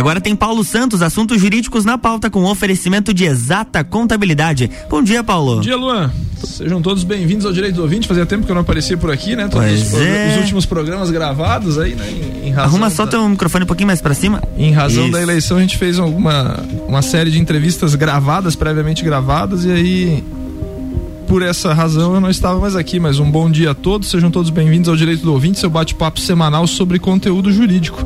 Agora tem Paulo Santos, assuntos jurídicos na pauta com oferecimento de exata contabilidade. Bom dia, Paulo. Bom dia, Luan. Sejam todos bem-vindos ao Direito do Ouvinte. Fazia tempo que eu não aparecia por aqui, né? Todos os, é. os, últimos programas gravados aí, né? Em, em Arruma só da... teu microfone um pouquinho mais para cima. Em razão Isso. da eleição, a gente fez alguma, uma série de entrevistas gravadas, previamente gravadas, e aí por essa razão eu não estava mais aqui, mas um bom dia a todos, sejam todos bem-vindos ao Direito do Ouvinte, seu bate-papo semanal sobre conteúdo jurídico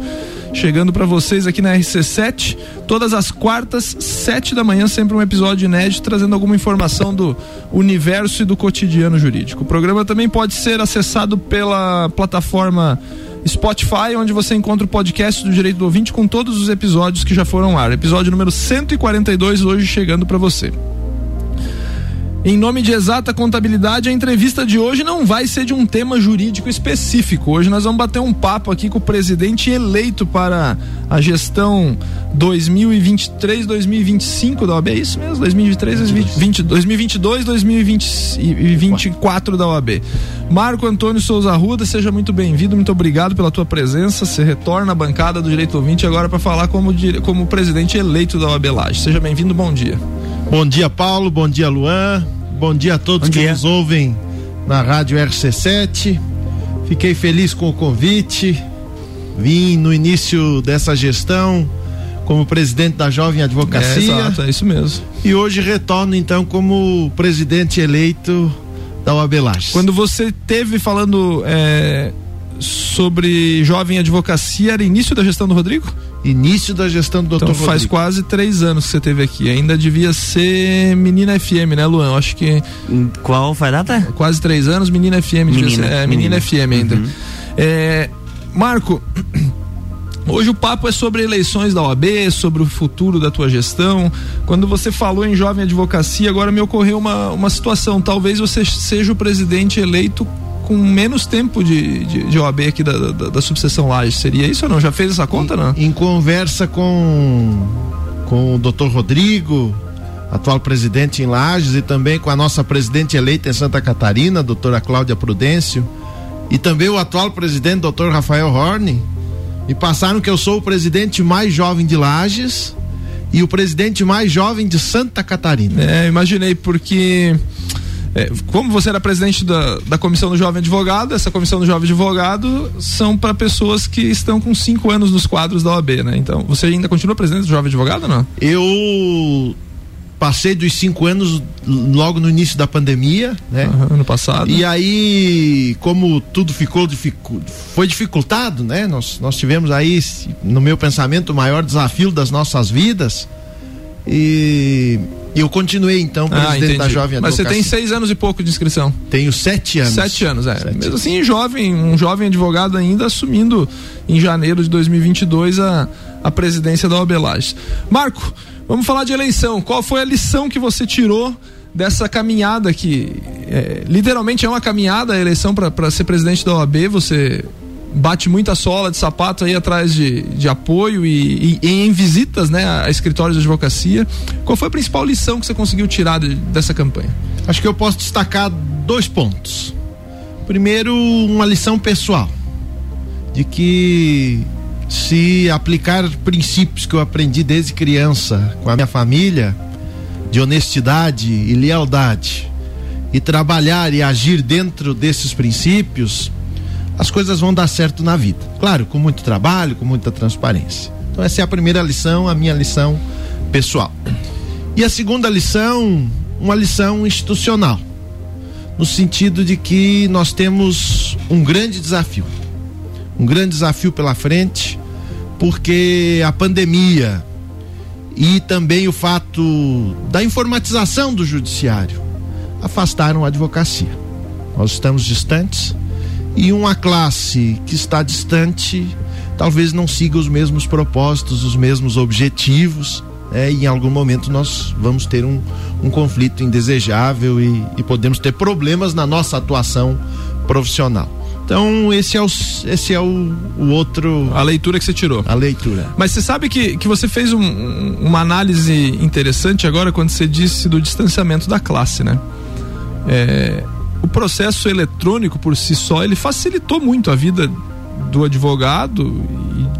chegando para vocês aqui na RC7, todas as quartas, sete da manhã, sempre um episódio inédito trazendo alguma informação do universo e do cotidiano jurídico. O programa também pode ser acessado pela plataforma Spotify, onde você encontra o podcast do Direito do Ouvinte com todos os episódios que já foram ao ar. Episódio número 142 hoje chegando para você. Em nome de exata contabilidade, a entrevista de hoje não vai ser de um tema jurídico específico. Hoje nós vamos bater um papo aqui com o presidente eleito para a gestão 2023-2025 da OAB. É isso mesmo? 2023, 2022, 2024 da OAB. Marco Antônio Souza Ruda, seja muito bem-vindo, muito obrigado pela tua presença. Você retorna à bancada do Direito Ouvinte agora para falar como, como presidente eleito da OAB Laje. Seja bem-vindo, bom dia. Bom dia, Paulo. Bom dia, Luan. Bom dia a todos que nos ouvem na Rádio RC7. Fiquei feliz com o convite. Vim no início dessa gestão como presidente da Jovem Advocacia. É, exato, é isso mesmo. E hoje retorno então como presidente eleito da OAB Lages. Quando você teve falando é, sobre Jovem Advocacia, era início da gestão do Rodrigo? Início da gestão do doutor Então faz Rodrigo. quase três anos que você teve aqui. Ainda devia ser Menina FM, né, Luan? Acho que. Qual foi a data? Quase três anos, Menina FM. Menina, ser, é, menina. menina FM ainda. Uhum. É, Marco. Hoje o papo é sobre eleições da OAB, sobre o futuro da tua gestão. Quando você falou em jovem advocacia, agora me ocorreu uma, uma situação. Talvez você seja o presidente eleito com menos tempo de, de, de OAB aqui da, da, da, subseção Laje. Seria isso ou não? Já fez essa conta, em, não? Em conversa com, com o doutor Rodrigo, atual presidente em Lages, e também com a nossa presidente eleita em Santa Catarina, doutora Cláudia Prudêncio, e também o atual presidente, doutor Rafael Horne, me passaram que eu sou o presidente mais jovem de Lages e o presidente mais jovem de Santa Catarina. É, imaginei, porque é, como você era presidente da, da comissão do jovem advogado, essa comissão do jovem advogado são para pessoas que estão com cinco anos nos quadros da OAB, né? Então, você ainda continua presidente do jovem advogado não? Eu passei dos cinco anos logo no início da pandemia, né? Uhum, ano passado. E aí, como tudo ficou dificu foi dificultado, né? Nós, nós tivemos aí, no meu pensamento, o maior desafio das nossas vidas. E eu continuei então presidente ah, da Jovem Advocacia. Mas você tem seis anos e pouco de inscrição? Tenho sete anos. Sete anos, é. Sete Mesmo assim, jovem, um jovem advogado ainda assumindo em janeiro de 2022 a, a presidência da Obelage. Marco, vamos falar de eleição. Qual foi a lição que você tirou dessa caminhada que é, literalmente é uma caminhada a eleição para ser presidente da OAB? Você bate muita sola de sapato aí atrás de, de apoio e, e, e, em visitas né, a escritórios de advocacia. Qual foi a principal lição que você conseguiu tirar de, dessa campanha? Acho que eu posso destacar dois pontos. Primeiro, uma lição pessoal, de que se aplicar princípios que eu aprendi desde criança com a minha família, de honestidade e lealdade, e trabalhar e agir dentro desses princípios, as coisas vão dar certo na vida. Claro, com muito trabalho, com muita transparência. Então, essa é a primeira lição, a minha lição pessoal. E a segunda lição, uma lição institucional, no sentido de que nós temos um grande desafio. Um grande desafio pela frente, porque a pandemia e também o fato da informatização do judiciário afastaram a advocacia. Nós estamos distantes e uma classe que está distante talvez não siga os mesmos propósitos, os mesmos objetivos. É, e em algum momento nós vamos ter um, um conflito indesejável e, e podemos ter problemas na nossa atuação profissional. Então, esse é o, esse é o, o, outro. A leitura que você tirou. A leitura. Mas você sabe que, que você fez um, uma análise interessante agora quando você disse do distanciamento da classe, né? É, o processo eletrônico por si só ele facilitou muito a vida do advogado,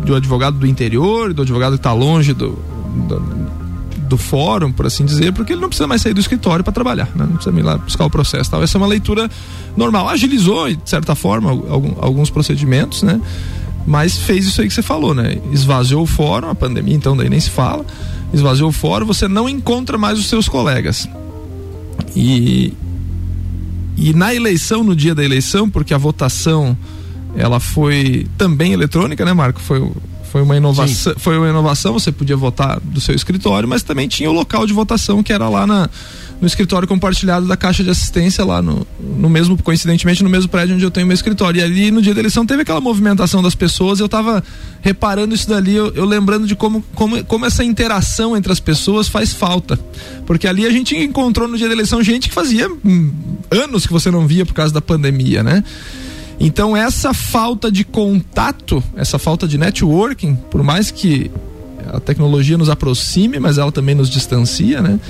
do advogado do interior, do advogado que está longe do, do, do, fórum, por assim dizer, porque ele não precisa mais sair do escritório para trabalhar, né? não precisa ir lá buscar o processo. Tal. Essa é uma leitura normal. Agilizou, de certa forma, alguns procedimentos, né? Mas fez isso aí que você falou, né? Esvaziou o fórum, a pandemia então daí nem se fala. Esvaziou o fórum, você não encontra mais os seus colegas. E, e na eleição, no dia da eleição, porque a votação ela foi também eletrônica, né, Marco? Foi, foi uma inovação, foi uma inovação, você podia votar do seu escritório, mas também tinha o local de votação que era lá na, no escritório compartilhado da caixa de assistência lá no, no mesmo, coincidentemente, no mesmo prédio onde eu tenho meu escritório. E ali no dia da eleição teve aquela movimentação das pessoas, eu tava reparando isso dali, eu, eu lembrando de como, como, como essa interação entre as pessoas faz falta. Porque ali a gente encontrou no dia da eleição gente que fazia hum, anos que você não via por causa da pandemia, né? Então essa falta de contato, essa falta de networking, por mais que a tecnologia nos aproxime, mas ela também nos distancia, né?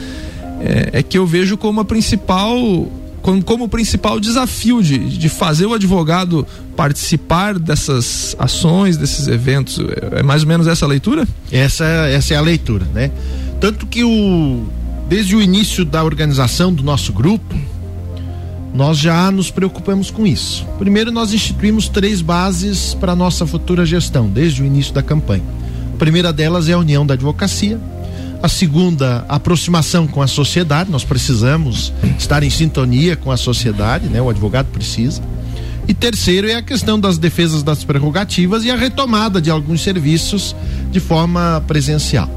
É, é que eu vejo como a principal como, como o principal desafio de, de fazer o advogado participar dessas ações, desses eventos. É, é mais ou menos essa a leitura? Essa, essa é a leitura, né? Tanto que o desde o início da organização do nosso grupo, nós já nos preocupamos com isso. Primeiro, nós instituímos três bases para a nossa futura gestão, desde o início da campanha. A primeira delas é a união da advocacia. A segunda, aproximação com a sociedade. Nós precisamos estar em sintonia com a sociedade, né? O advogado precisa. E terceiro é a questão das defesas das prerrogativas e a retomada de alguns serviços de forma presencial.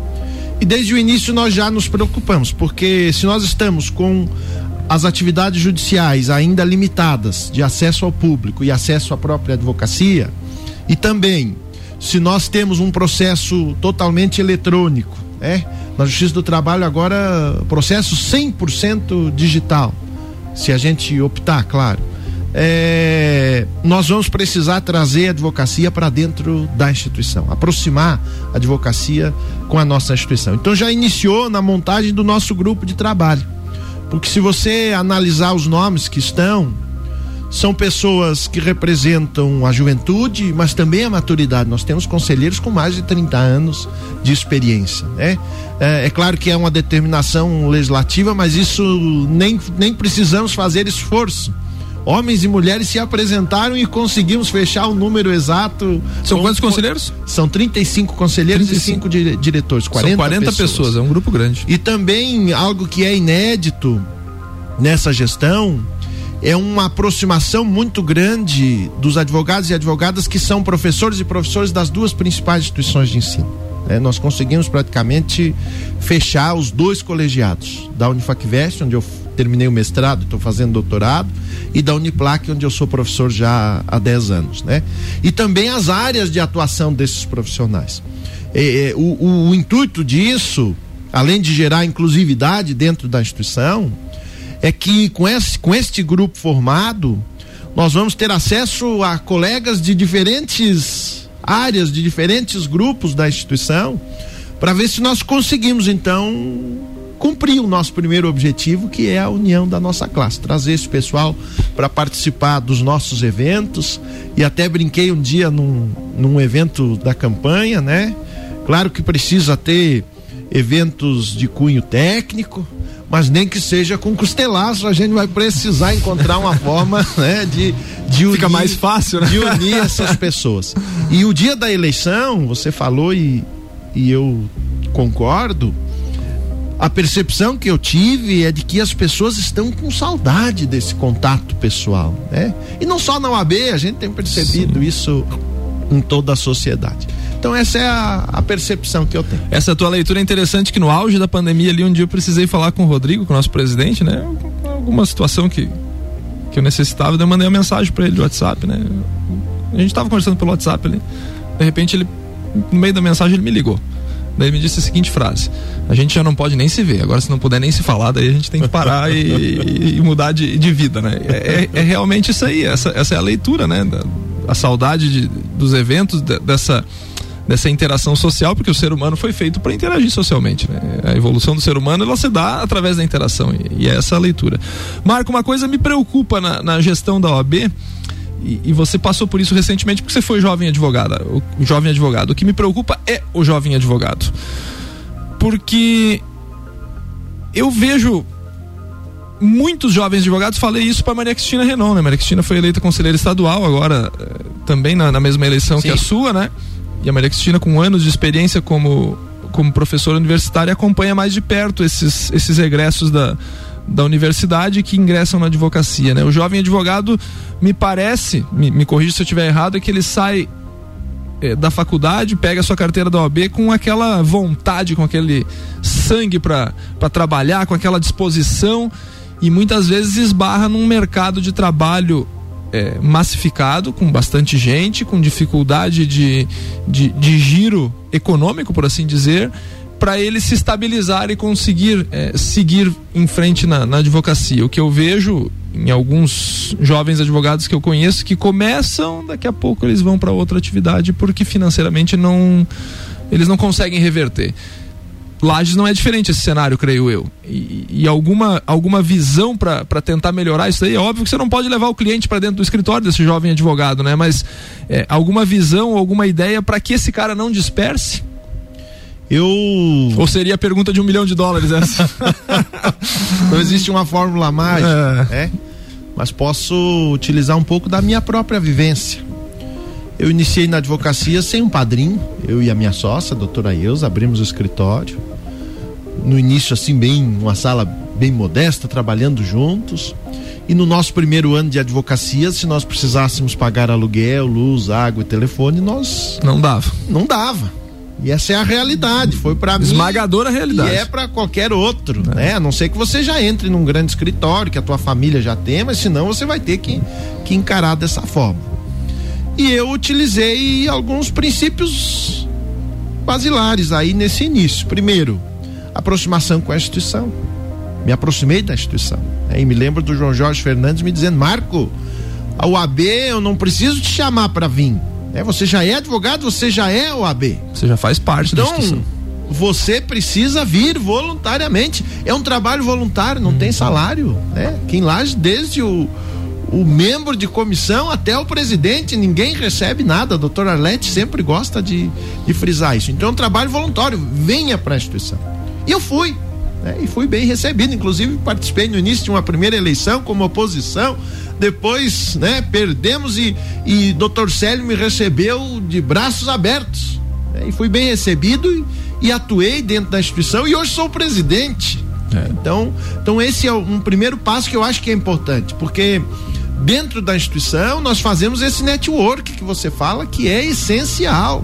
E desde o início nós já nos preocupamos, porque se nós estamos com as atividades judiciais ainda limitadas de acesso ao público e acesso à própria advocacia, e também se nós temos um processo totalmente eletrônico, é? Na Justiça do Trabalho agora processo 100% digital, se a gente optar, claro. É, nós vamos precisar trazer a advocacia para dentro da instituição, aproximar a advocacia com a nossa instituição. Então já iniciou na montagem do nosso grupo de trabalho porque se você analisar os nomes que estão, são pessoas que representam a juventude, mas também a maturidade. Nós temos conselheiros com mais de 30 anos de experiência, né? É, é, claro que é uma determinação legislativa, mas isso nem, nem precisamos fazer esforço homens e mulheres se apresentaram e conseguimos fechar o número exato. São quantos conselheiros? São 35 conselheiros 35. e 5 di diretores. 40 São 40 pessoas. pessoas, é um grupo grande. E também algo que é inédito nessa gestão é uma aproximação muito grande dos advogados e advogadas que são professores e professores das duas principais instituições de ensino. É, nós conseguimos praticamente fechar os dois colegiados da Unifacvest, onde eu terminei o mestrado, estou fazendo doutorado, e da Uniplac, onde eu sou professor já há 10 anos, né? E também as áreas de atuação desses profissionais. É, é, o, o, o intuito disso, além de gerar inclusividade dentro da instituição, é que com, esse, com este grupo formado, nós vamos ter acesso a colegas de diferentes áreas, de diferentes grupos da instituição, para ver se nós conseguimos então cumprir o nosso primeiro objetivo, que é a união da nossa classe, trazer esse pessoal para participar dos nossos eventos. E até brinquei um dia num, num evento da campanha, né? Claro que precisa ter eventos de cunho técnico, mas nem que seja com costelaço, a gente vai precisar encontrar uma forma, né, de, de unir, fica mais fácil, né? de unir essas pessoas. E o dia da eleição, você falou e, e eu concordo, a percepção que eu tive é de que as pessoas estão com saudade desse contato pessoal, né? E não só na UAB, a gente tem percebido Sim. isso em toda a sociedade. Então essa é a, a, percepção que eu tenho. Essa tua leitura é interessante que no auge da pandemia ali um dia eu precisei falar com o Rodrigo, com o nosso presidente, né? Alguma situação que que eu necessitava, eu mandei uma mensagem para ele do WhatsApp, né? A gente estava conversando pelo WhatsApp ali. De repente ele no meio da mensagem ele me ligou. Daí me disse a seguinte frase: A gente já não pode nem se ver, agora se não puder nem se falar, daí a gente tem que parar e, e, mudar de, de, vida, né? É, é, é, realmente isso aí, essa, essa é a leitura, né? Da, a saudade de, dos eventos, de, dessa dessa interação social, porque o ser humano foi feito para interagir socialmente. Né? A evolução do ser humano ela se dá através da interação e, e é essa a leitura. Marco, uma coisa me preocupa na, na gestão da OAB E, e, você passou por isso recentemente porque você foi jovem advogada, o jovem advogado. O que me preocupa é o jovem advogado. Porque eu vejo muitos jovens advogados, falei isso para Maria Cristina Renon, né? Maria Cristina foi eleita conselheira estadual agora, eh, também na, na mesma eleição Sim. que a sua, né? E a Maria Cristina, com anos de experiência como, como professora universitária, acompanha mais de perto esses, esses egressos da, da universidade que ingressam na advocacia, né? O jovem advogado, me parece, me, me corrija se eu estiver errado, é que ele sai é, da faculdade, pega a sua carteira da OAB com aquela vontade, com aquele sangue para trabalhar, com aquela disposição e muitas vezes esbarra num mercado de trabalho é, massificado, com bastante gente, com dificuldade de, de, de giro econômico, por assim dizer, para ele se estabilizar e conseguir é, seguir em frente na, na, advocacia. O que eu vejo em alguns jovens advogados que eu conheço que começam, daqui a pouco eles vão para outra atividade porque financeiramente não eles não conseguem reverter. Lages não é diferente esse cenário, creio eu. E, e alguma, alguma visão para tentar melhorar isso aí? É óbvio que você não pode levar o cliente para dentro do escritório desse jovem advogado, né? Mas é, alguma visão, alguma ideia para que esse cara não disperse? Eu. Ou seria a pergunta de um milhão de dólares essa? não existe uma fórmula mágica, é. é? Mas posso utilizar um pouco da minha própria vivência. Eu iniciei na advocacia sem um padrinho, eu e a minha sócia, a doutora Eusa, abrimos o escritório. No início, assim, bem, uma sala bem modesta, trabalhando juntos. E no nosso primeiro ano de advocacia, se nós precisássemos pagar aluguel, luz, água e telefone, nós. Não dava. Não dava. E essa é a realidade, foi para mim. Esmagadora realidade. E é para qualquer outro, é. né? A não ser que você já entre num grande escritório, que a tua família já tem, mas senão você vai ter que, que encarar dessa forma. E eu utilizei alguns princípios basilares aí nesse início. Primeiro, aproximação com a instituição. Me aproximei da instituição. Né? E me lembro do João Jorge Fernandes me dizendo: Marco, a UAB eu não preciso te chamar para vir. É, você já é advogado, você já é OAB. Você já faz parte então, da instituição. Você precisa vir voluntariamente. É um trabalho voluntário, não hum. tem salário. Né? Quem lá, desde o, o membro de comissão até o presidente, ninguém recebe nada. A doutora Arlete sempre gosta de, de frisar isso. Então é um trabalho voluntário, venha para a instituição. E eu fui. Né? E fui bem recebido, inclusive participei no início de uma primeira eleição como oposição, depois, né, perdemos e, e doutor Célio me recebeu de braços abertos, né? e fui bem recebido e, e, atuei dentro da instituição e hoje sou presidente. É. Então, então esse é um primeiro passo que eu acho que é importante, porque dentro da instituição nós fazemos esse network que você fala que é essencial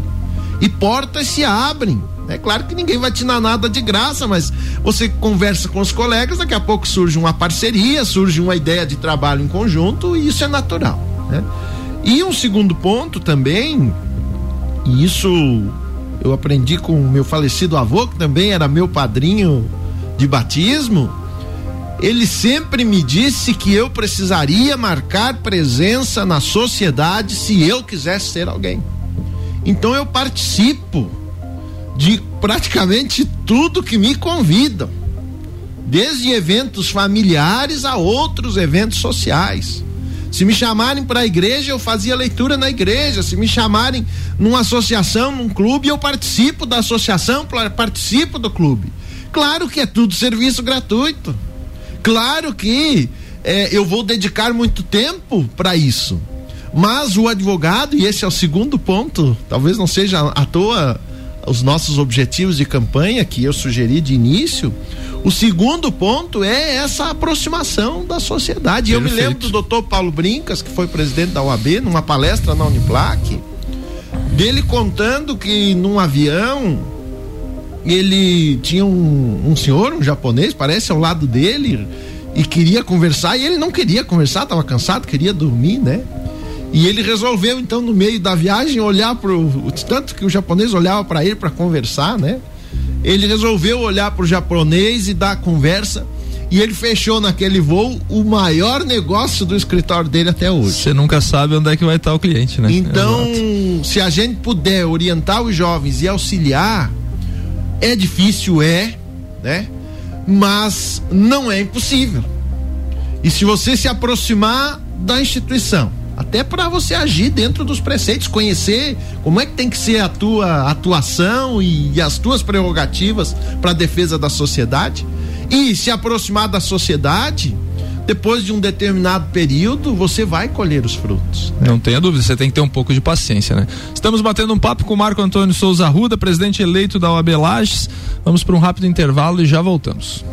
e portas se abrem. É claro que ninguém vai te dar nada de graça, mas você conversa com os colegas, daqui a pouco surge uma parceria, surge uma ideia de trabalho em conjunto e isso é natural. Né? E um segundo ponto também, e isso eu aprendi com o meu falecido avô, que também era meu padrinho de batismo, ele sempre me disse que eu precisaria marcar presença na sociedade se eu quisesse ser alguém. Então eu participo de praticamente tudo que me convidam, desde eventos familiares a outros eventos sociais. Se me chamarem para a igreja, eu fazia leitura na igreja. Se me chamarem numa associação, num clube, eu participo da associação, participo do clube. Claro que é tudo serviço gratuito. Claro que é, eu vou dedicar muito tempo para isso. Mas o advogado, e esse é o segundo ponto, talvez não seja à toa os nossos objetivos de campanha que eu sugeri de início. O segundo ponto é essa aproximação da sociedade. Perfeito. Eu me lembro do doutor Paulo Brincas, que foi presidente da OAB, numa palestra na Uniplac, dele contando que num avião ele tinha um, um senhor, um japonês, parece ao lado dele, e queria conversar, e ele não queria conversar, estava cansado, queria dormir, né? E ele resolveu então no meio da viagem olhar pro tanto que o japonês olhava para ele para conversar, né? Ele resolveu olhar pro japonês e dar conversa e ele fechou naquele voo o maior negócio do escritório dele até hoje. Você nunca sabe onde é que vai estar o cliente, né? Então, Exato. se a gente puder orientar os jovens e auxiliar, é difícil, é, né? Mas não é impossível. E se você se aproximar da instituição, Até para você agir dentro dos preceitos, conhecer como é que tem que ser a tua atuação e, e as tuas prerrogativas para defesa da sociedade e se aproximar da sociedade depois de um determinado período, você vai colher os frutos. Não tenha dúvida, você tem que ter um pouco de paciência, né? Estamos batendo um papo com o Marco Antônio Souza Ruda, presidente eleito da OAB Lages. Vamos para um rápido intervalo e já voltamos.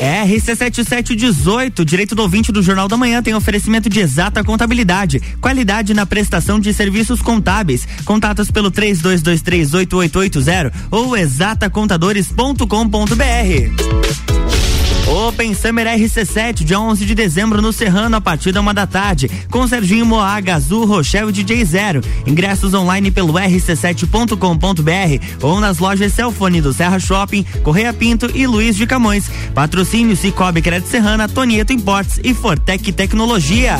RC7718, direito do ouvinte do Jornal da Manhã, tem oferecimento de exata contabilidade, qualidade na prestação de serviços contábeis. Contatos pelo 32238880 ou exatacontadores.com.br. Open Summer RC7, dia 11 de dezembro no Serrano, a partir da uma da tarde, com Serginho Moá, Gazul, Rochelle e DJ Zero. Ingressos online pelo rc7.com.br ou nas lojas Celfone do Serra Shopping, Correia Pinto e Luiz de Camões. Patrocínio Cicobi Crédito Serrana, Tonieto Importes e Fortec Tecnologia.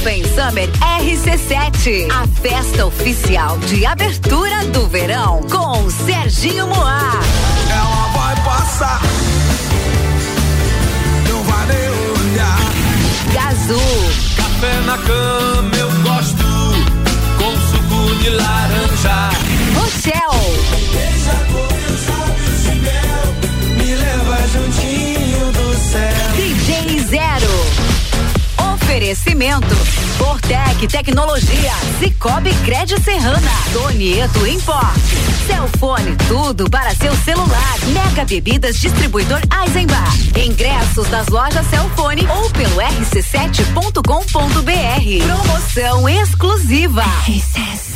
Open Summer RC7, a festa oficial de abertura do verão com Serginho Moá. Ela vai passar, não vai nem olhar. Gazul. Café na cama eu gosto, com suco de laranja. Rochelle. Deixa com os lábios de mel, me leva juntinho do céu. DJ Zero. Oferecimento. Fortec Tecnologia. Cicobi Crédito Serrana. Donieto Import. Celfone, tudo para seu celular. Mega Bebidas Distribuidor Eisenbach. Ingressos nas lojas Celfone ou pelo rc7.com.br. Promoção exclusiva. RC7.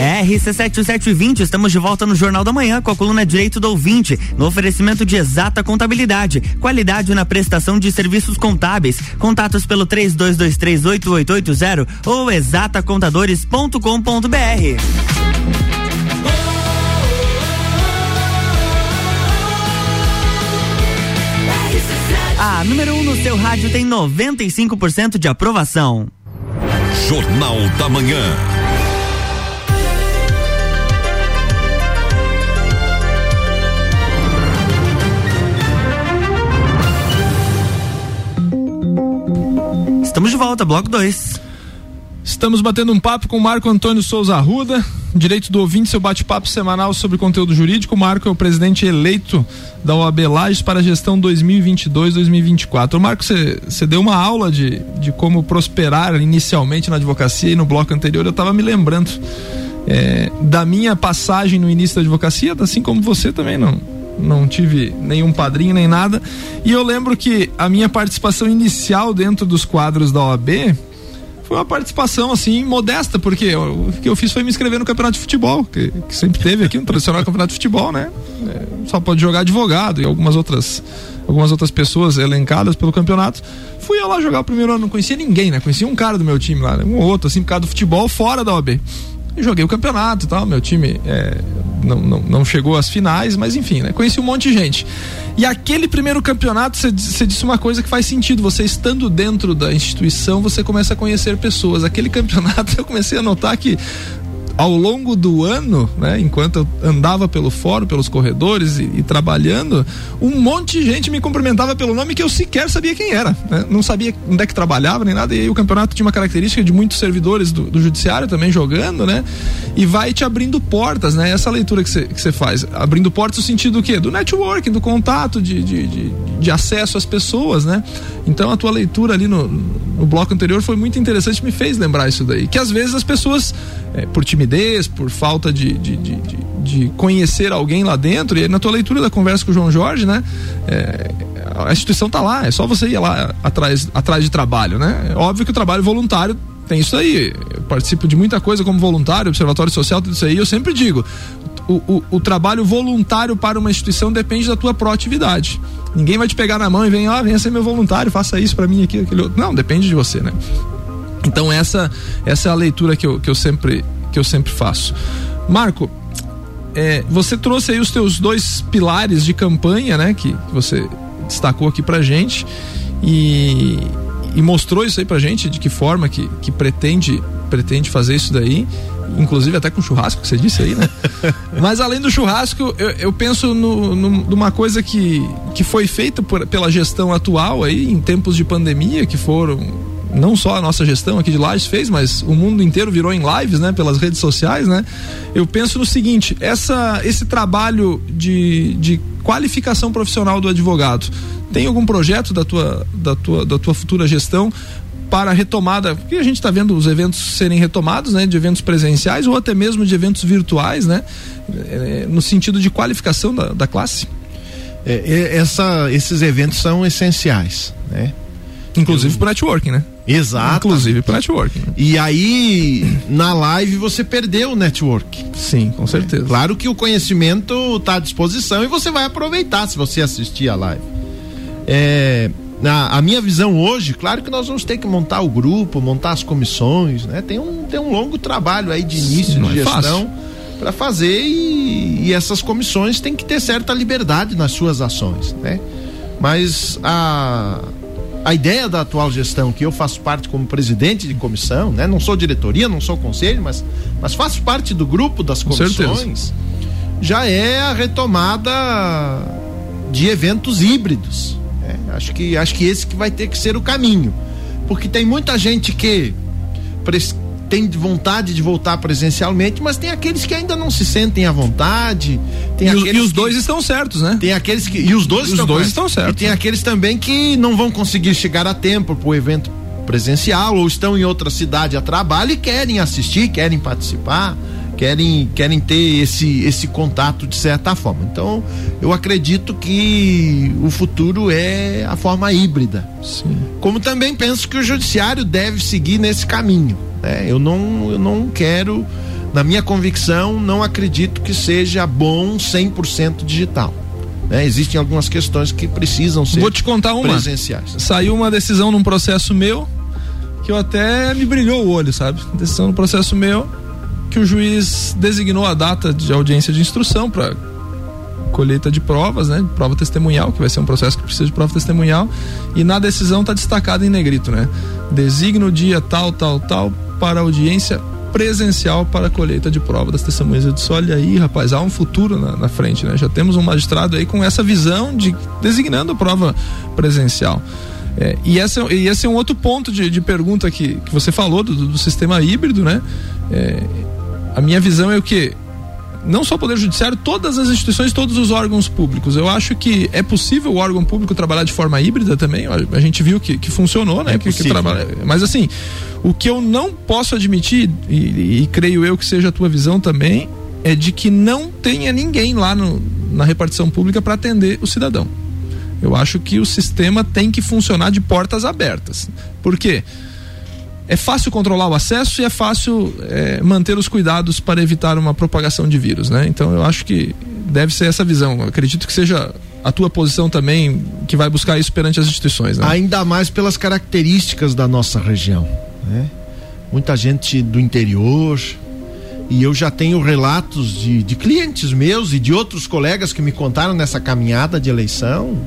RC7720, estamos de volta no Jornal da Manhã com a coluna Direito do Ouvinte, no oferecimento de exata contabilidade, qualidade na prestação de serviços contábeis. Contatos pelo 32238880 ou exatacontadores.com.br. A número 1 um no seu rádio tem 95% de aprovação. Jornal da Manhã. Volta, bloco 2. Estamos batendo um papo com o Marco Antônio Souza Arruda, direito do ouvinte, seu bate-papo semanal sobre conteúdo jurídico. Marco é o presidente eleito da OAB Lages para a gestão 2022-2024. Marco, você deu uma aula de, de como prosperar inicialmente na advocacia e no bloco anterior eu estava me lembrando é, da minha passagem no início da advocacia, assim como você também não não tive nenhum padrinho nem nada. E eu lembro que a minha participação inicial dentro dos quadros da OAB foi uma participação assim modesta, porque o que eu fiz foi me inscrever no campeonato de futebol, que, que sempre teve aqui, um tradicional campeonato de futebol, né? É, só pode jogar advogado e algumas outras algumas outras pessoas elencadas pelo campeonato. Fui eu lá jogar o primeiro ano, não conhecia ninguém, né? Conhecia um cara do meu time lá, um ou outro, assim, por causa do futebol fora da OAB joguei o campeonato e tal. Meu time é, não, não, não, chegou às finais, mas enfim, né? Conheci um monte de gente. E aquele primeiro campeonato, você disse uma coisa que faz sentido. Você estando dentro da instituição, você começa a conhecer pessoas. Aquele campeonato eu comecei a notar que ao longo do ano, né, enquanto eu andava pelo fórum, pelos corredores e, e, trabalhando, um monte de gente me cumprimentava pelo nome que eu sequer sabia quem era. Né? Não sabia onde é que trabalhava nem nada. E aí o campeonato tinha uma característica de muitos servidores do, do judiciário também jogando, né? E vai te abrindo portas, né? Essa leitura que você faz. Abrindo portas no sentido do quê? Do networking, do contato, de, de, de, de acesso às pessoas, né? Então a tua leitura ali no, no bloco anterior foi muito interessante, me fez lembrar isso daí. Que às vezes as pessoas é, por timidez, por falta de, de, de, de, conhecer alguém lá dentro. E na tua leitura da conversa com o João Jorge, né? É, a instituição está lá, é só você ir lá atrás, atrás de trabalho, né? É óbvio que o trabalho voluntário tem isso aí. Eu participo de muita coisa como voluntário, observatório social, tudo isso aí. Eu sempre digo: o, o, o, trabalho voluntário para uma instituição depende da tua proatividade. Ninguém vai te pegar na mão e vem, ah, venha ser meu voluntário, faça isso para mim aqui, aquele outro. Não, depende de você, né? Então essa essa é a leitura que eu, que eu sempre que eu sempre faço. Marco, é, você trouxe aí os teus dois pilares de campanha, né? Que, que você destacou aqui pra gente e, e mostrou isso aí pra gente de que forma que, que pretende pretende fazer isso daí inclusive até com churrasco que você disse aí, né? Mas além do churrasco, eu, eu penso no, no, numa coisa que, que foi feita por, pela gestão atual aí, em tempos de pandemia, que foram não só a nossa gestão aqui de Lages fez, mas o mundo inteiro virou em lives, né, pelas redes sociais, né? Eu penso no seguinte, essa esse trabalho de, de qualificação profissional do advogado, tem algum projeto da tua da tua da tua futura gestão para retomada, porque a gente está vendo os eventos serem retomados, né, de eventos presenciais ou até mesmo de eventos virtuais, né, é, no sentido de qualificação da, da classe? É, essa, esses eventos são essenciais, né? Inclusive para networking, né? Exato. Inclusive para networking. Né? E aí, na live, você perdeu o network. Sim, com certeza. É, claro que o conhecimento está à disposição e você vai aproveitar se você assistir a live. É, na, a minha visão hoje, claro que nós vamos ter que montar o grupo, montar as comissões, né? Tem um, tem um longo trabalho aí de início Sim, de é gestão para fazer e, e essas comissões têm que ter certa liberdade nas suas ações, né? Mas a a ideia da atual gestão, que eu faço parte como presidente de comissão, né? Não sou diretoria, não sou conselho, mas, mas faço parte do grupo das comissões, já é a retomada de eventos híbridos. Né? Acho, que, acho que esse que vai ter que ser o caminho. Porque tem muita gente que tem vontade de voltar presencialmente, mas tem aqueles que ainda não se sentem à vontade. Tem e, aqueles e os que, dois estão certos, né? Tem aqueles que. E os dois, os estão, dois estão certos. E tem aqueles também que não vão conseguir chegar a tempo para o evento presencial ou estão em outra cidade a trabalho e querem assistir, querem participar querem querem ter esse esse contato de certa forma. Então, eu acredito que o futuro é a forma híbrida. Sim. Como também penso que o judiciário deve seguir nesse caminho. Né? Eu não eu não quero, na minha convicção, não acredito que seja bom 100% digital. Né? Existem algumas questões que precisam ser Vou te contar uma. presenciais. Saiu uma decisão num processo meu que eu até me brilhou o olho, sabe? Decisão no processo meu que o juiz designou a data de audiência de instrução para colheita de provas, né? Prova testemunhal, que vai ser um processo que precisa de prova testemunhal, e na decisão está destacado em negrito, né? Designa o dia tal, tal, tal para audiência presencial para a colheita de prova das testemunhas. Eu disse, olha aí, rapaz, há um futuro na, na frente, né? Já temos um magistrado aí com essa visão de designando prova presencial. É, e, essa, e esse é um outro ponto de, de pergunta que, que você falou do, do sistema híbrido, né? É, a minha visão é o que não só o Poder Judiciário, todas as instituições, todos os órgãos públicos. Eu acho que é possível o órgão público trabalhar de forma híbrida também. A gente viu que, que funcionou, né? É que, que trabalha... Mas assim, o que eu não posso admitir, e, e, creio eu que seja a tua visão também, é de que não tenha ninguém lá no, na repartição pública para atender o cidadão. Eu acho que o sistema tem que funcionar de portas abertas. Por quê? Porque é fácil controlar o acesso e é fácil é, manter os cuidados para evitar uma propagação de vírus, né? Então eu acho que deve ser essa visão. Eu acredito que seja a tua posição também que vai buscar isso perante as instituições, né? Ainda mais pelas características da nossa região, né? Muita gente do interior, e eu já tenho relatos de, de clientes meus e de outros colegas que me contaram nessa caminhada de eleição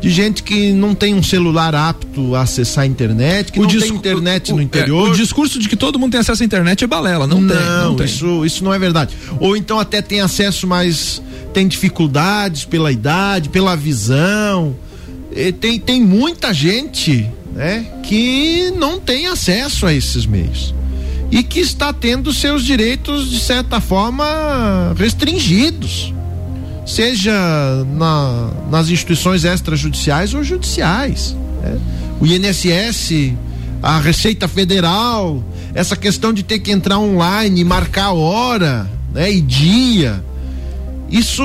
de gente que não tem um celular apto a acessar a internet, que o não tem internet o, no interior. É, o discurso de que todo mundo tem acesso à internet é balela, não, não tem. Não, tem. Isso, isso não é verdade. Ou então até tem acesso, mas tem dificuldades pela idade, pela visão. E tem, tem muita gente né, que não tem acesso a esses meios e que está tendo seus direitos, de certa forma, restringidos seja na, nas instituições extrajudiciais ou judiciais. Né? O INSS a Receita Federal, essa questão de ter que entrar online, marcar hora, né, e dia. Isso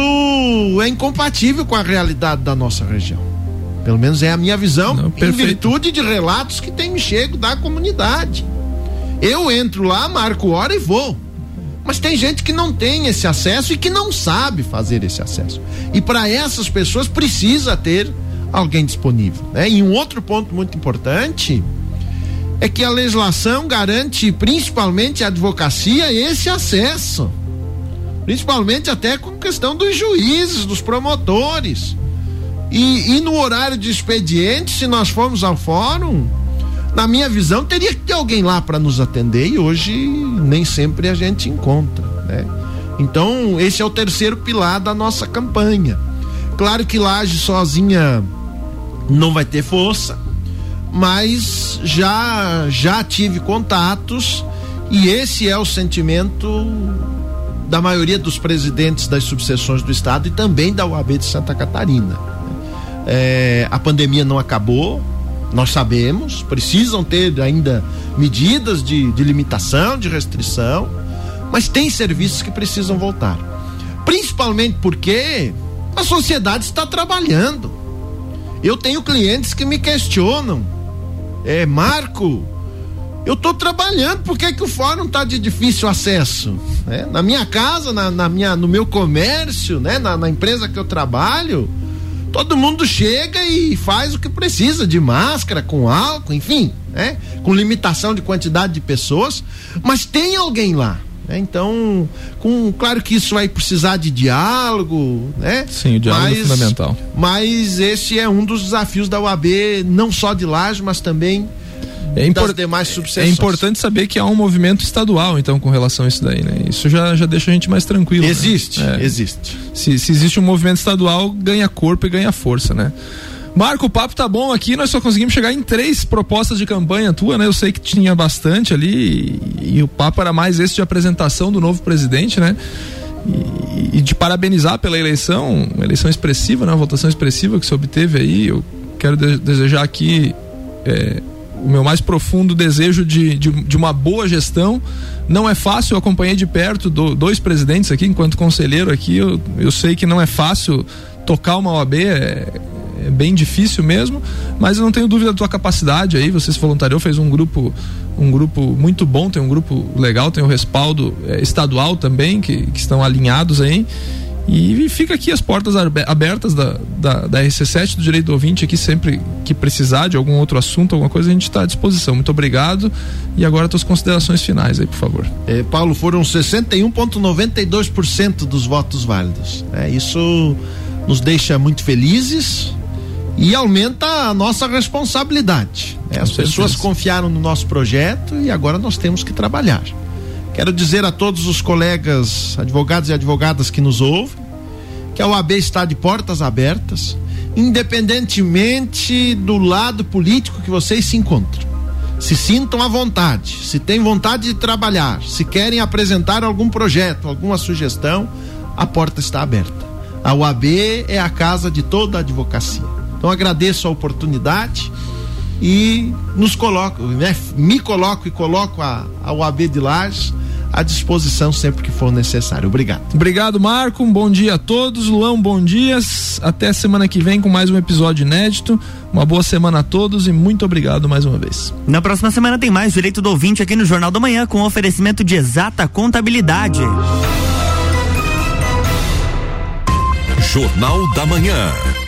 é incompatível com a realidade da nossa região. Pelo menos é a minha visão, Não, em virtude de relatos que tem me chego da comunidade. Eu entro lá, marco hora e vou. Mas tem gente que não tem esse acesso e que não sabe fazer esse acesso. E para essas pessoas precisa ter alguém disponível. Né? E um outro ponto muito importante é que a legislação garante principalmente a advocacia esse acesso. Principalmente até com questão dos juízes, dos promotores. E, e no horário de expediente, se nós formos ao fórum, na minha visão, teria que ter alguém lá para nos atender e hoje nem sempre a gente encontra, né? Então, esse é o terceiro pilar da nossa campanha. Claro que Laje sozinha não vai ter força, mas já já tive contatos e esse é o sentimento da maioria dos presidentes das subseções do estado e também da UAB de Santa Catarina. É, a pandemia não acabou, nós sabemos, precisam ter ainda medidas de, de limitação, de restrição, mas tem serviços que precisam voltar. Principalmente porque a sociedade está trabalhando. Eu tenho clientes que me questionam. É, Marco, eu estou trabalhando, por que, que o fórum está de difícil acesso? né? Na minha casa, na, na minha, no meu comércio, né? na, na empresa que eu trabalho, todo mundo chega e faz o que precisa, de máscara, com álcool, enfim, né? Com limitação de quantidade de pessoas, mas tem alguém lá. né? Então, com, claro que isso vai precisar de diálogo, né? Sim, o diálogo é fundamental. Mas esse é um dos desafios da UAB, não só de Laje, mas também É, impor- é importante saber que há um movimento estadual, então, com relação a isso daí, né? Isso já, já deixa a gente mais tranquilo. né? Existe, É. existe. Se, se existe um movimento estadual, ganha corpo e ganha força, né? Marco, o papo tá bom aqui, nós só conseguimos chegar em três propostas de campanha tua, né? Eu sei que tinha bastante ali e, e o papo era mais esse de apresentação do novo presidente, né? E, e de parabenizar pela eleição, uma eleição expressiva, né? Uma votação expressiva que se obteve aí. Eu quero de- desejar aqui é, o meu mais profundo desejo de, de, de uma boa gestão. Não é fácil, eu acompanhei de perto do- dois presidentes aqui, enquanto conselheiro aqui, eu, eu sei que não é fácil tocar uma OAB, é, é bem difícil mesmo, mas eu não tenho dúvida da tua capacidade aí, você se voluntariou, fez um grupo um grupo muito bom, tem um grupo legal, tem o respaldo é, estadual também, que, que estão alinhados aí. E fica aqui as portas abertas da, da, da RC7, do Direito do Ouvinte, aqui sempre que precisar de algum outro assunto, alguma coisa, a gente está à disposição. Muito obrigado. E agora tuas considerações finais aí, por favor. É, Paulo, foram 61,92% dos votos válidos. É, isso nos deixa muito felizes e aumenta a nossa responsabilidade. né? As pessoas confiaram no nosso projeto e agora nós temos que trabalhar. Quero dizer a todos os colegas advogados e advogadas que nos ouvem que a OAB está de portas abertas, independentemente do lado político que vocês se encontram. Se sintam à vontade, se têm vontade de trabalhar, se querem apresentar algum projeto, alguma sugestão, a porta está aberta. A UAB é a casa de toda a advocacia. Então agradeço a oportunidade e nos coloco, né, me coloco e coloco a, a UAB de Lages à disposição sempre que for necessário. Obrigado. Obrigado, Marco. Um bom dia a todos. Luan, um bom dia. Até semana que vem com mais um episódio inédito. Uma boa semana a todos e muito obrigado mais uma vez. Na próxima semana tem mais Direito do Ouvinte aqui no Jornal da Manhã com oferecimento de exata contabilidade. Jornal da Manhã.